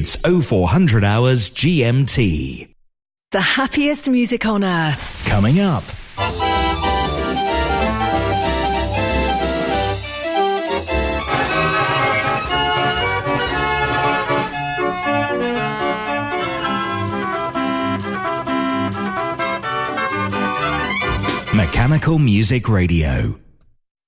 It's 0400 hours GMT. The happiest music on earth. Coming up. Mechanical Music Radio.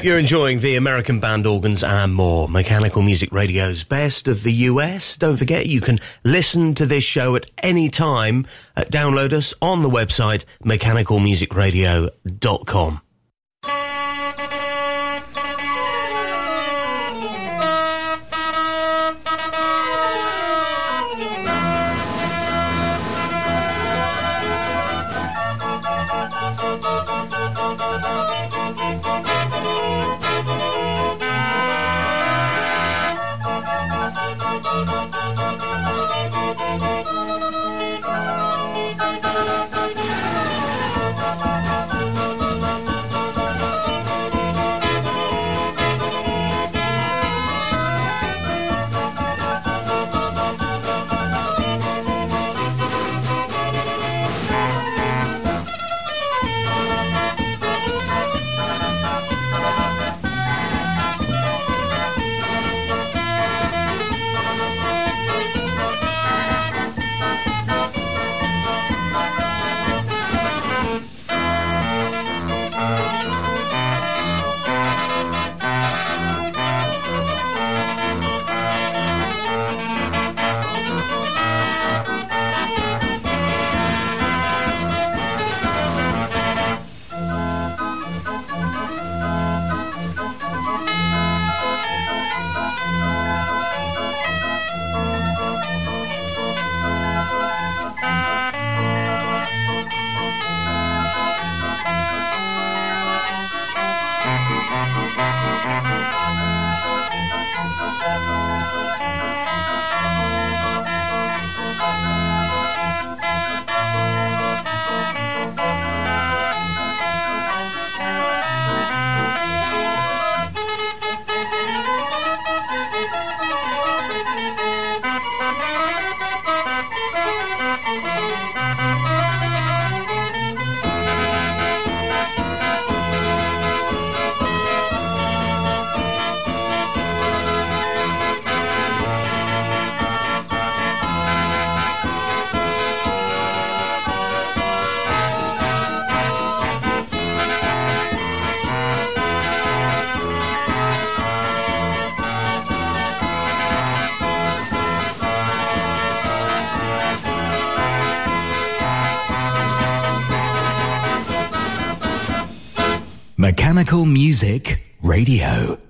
Hope you're enjoying the American band organs and more. Mechanical Music Radio's best of the US. Don't forget you can listen to this show at any time. Uh, download us on the website mechanicalmusicradio.com. Music Radio.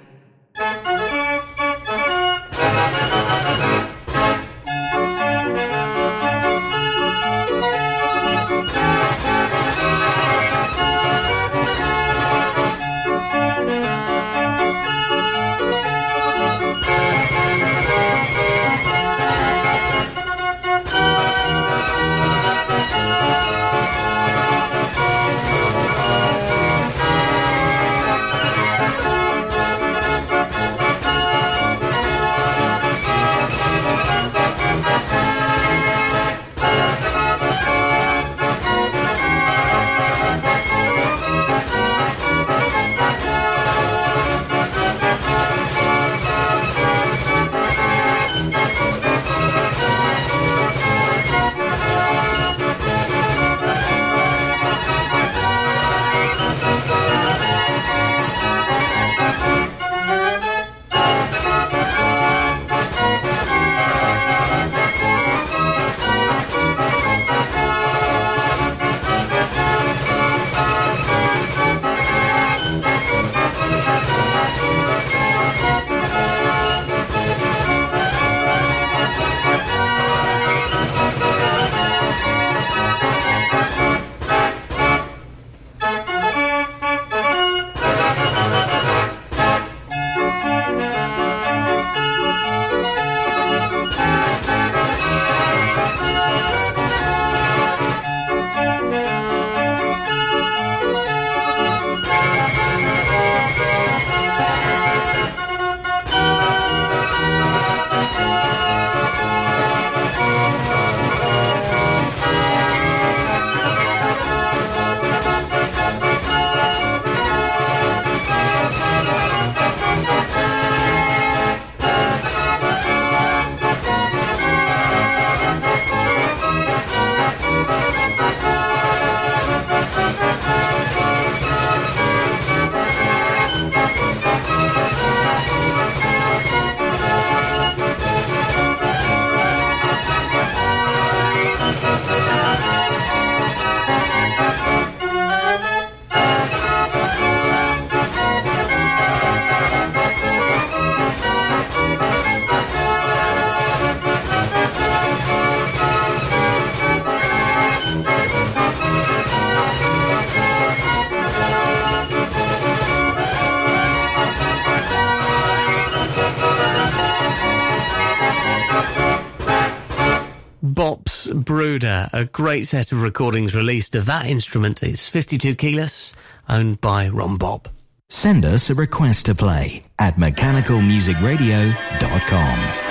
Bruder, a great set of recordings released of that instrument. It's 52 keyless, owned by Ron Bob. Send us a request to play at mechanicalmusicradio.com.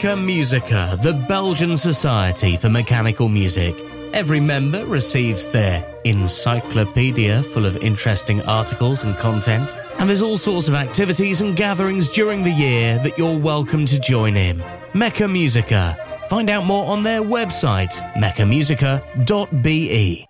Mecha Musica, the Belgian Society for Mechanical Music. Every member receives their encyclopedia full of interesting articles and content, and there's all sorts of activities and gatherings during the year that you're welcome to join in. Mecha Musica. Find out more on their website, mechamusica.be.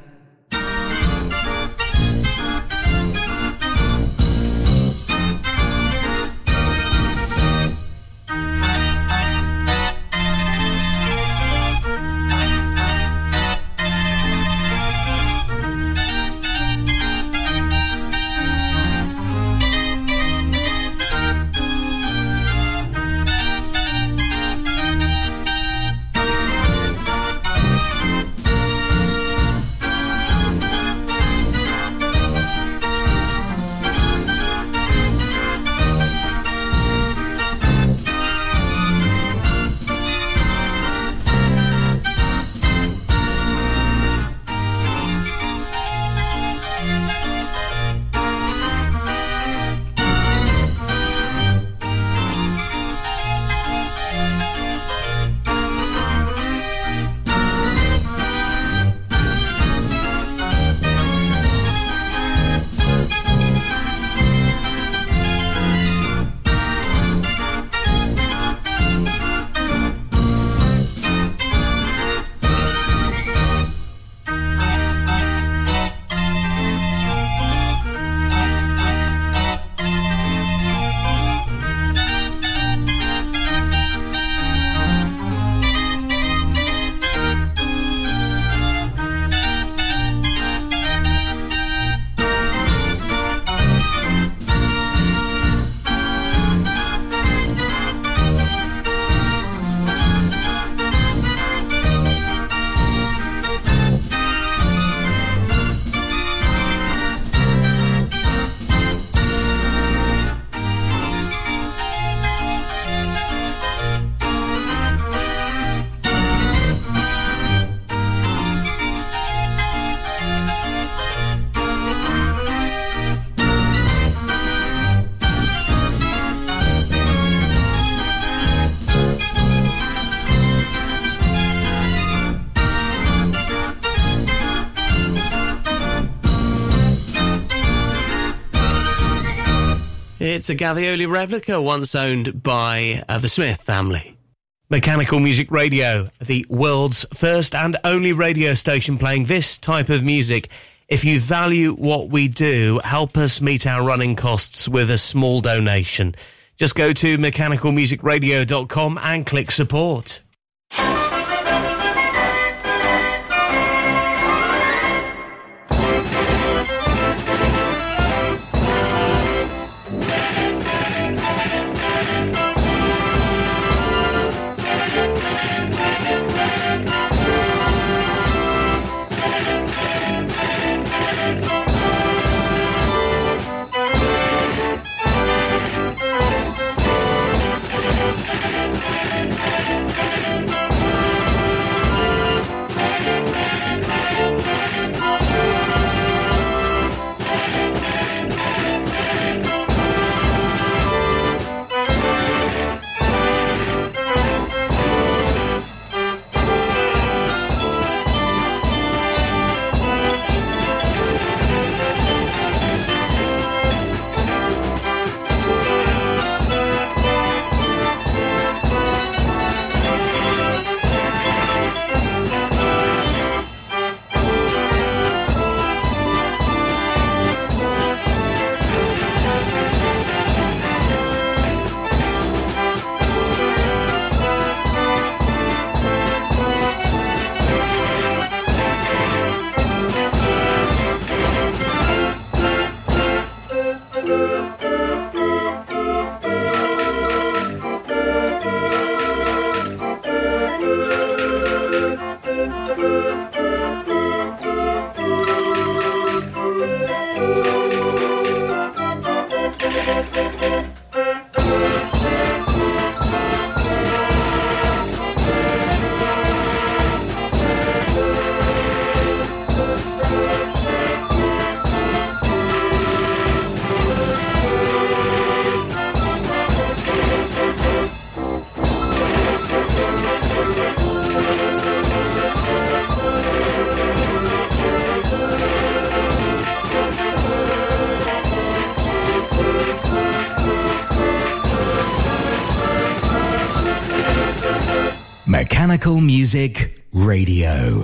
It's a Gavioli replica once owned by uh, the Smith family. Mechanical Music Radio, the world's first and only radio station playing this type of music. If you value what we do, help us meet our running costs with a small donation. Just go to mechanicalmusicradio.com and click support. Music Radio.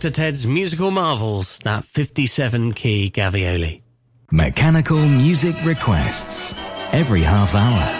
Dr. Ted's Musical Marvels, that 57 key Gavioli. Mechanical music requests every half hour.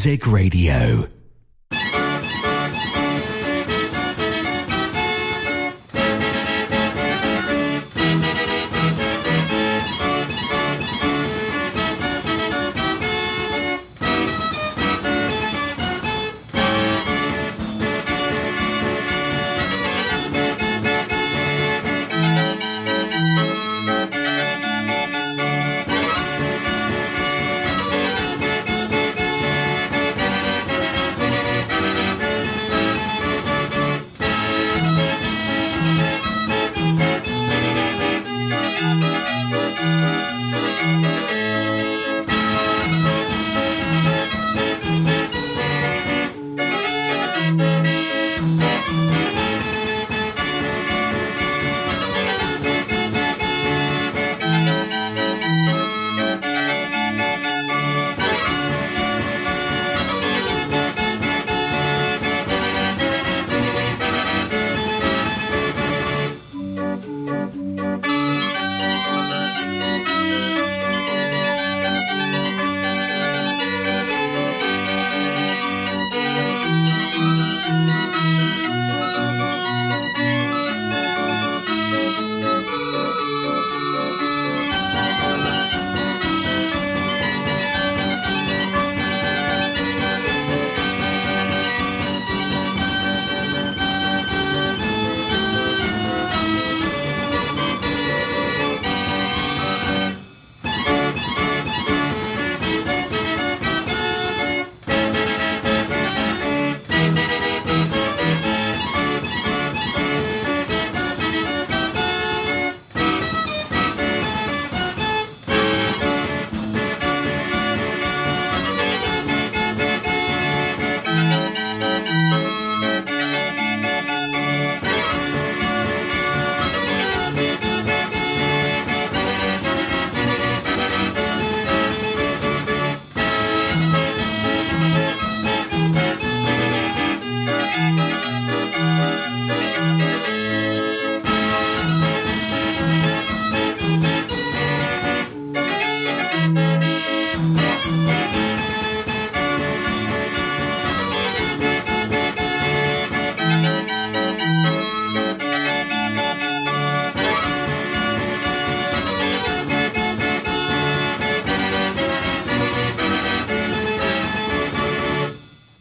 Music Radio.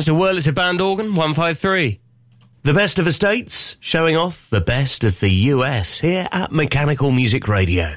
That's a Wurlitzer band organ, 153. The best of estates, showing off the best of the US here at Mechanical Music Radio.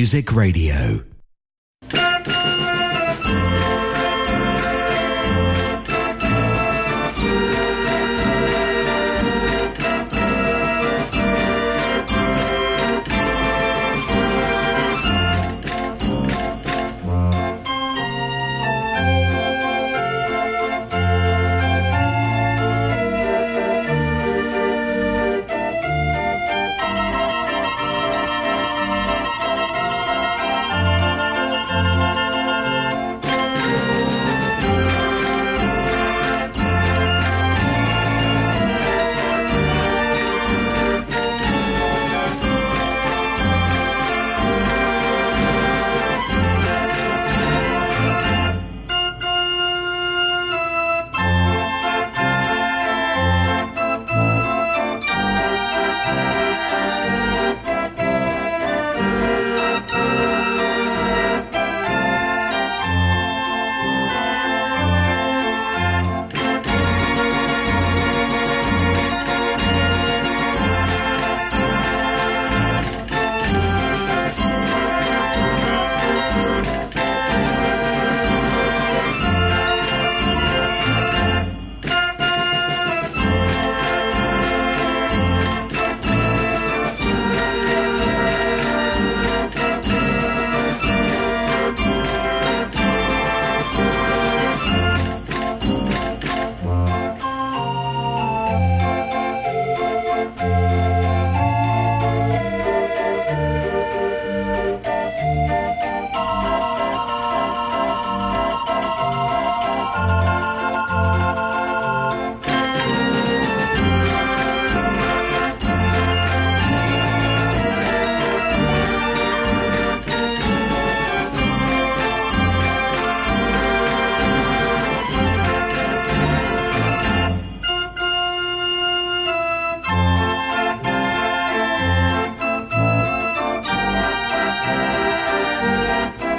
Music Radio.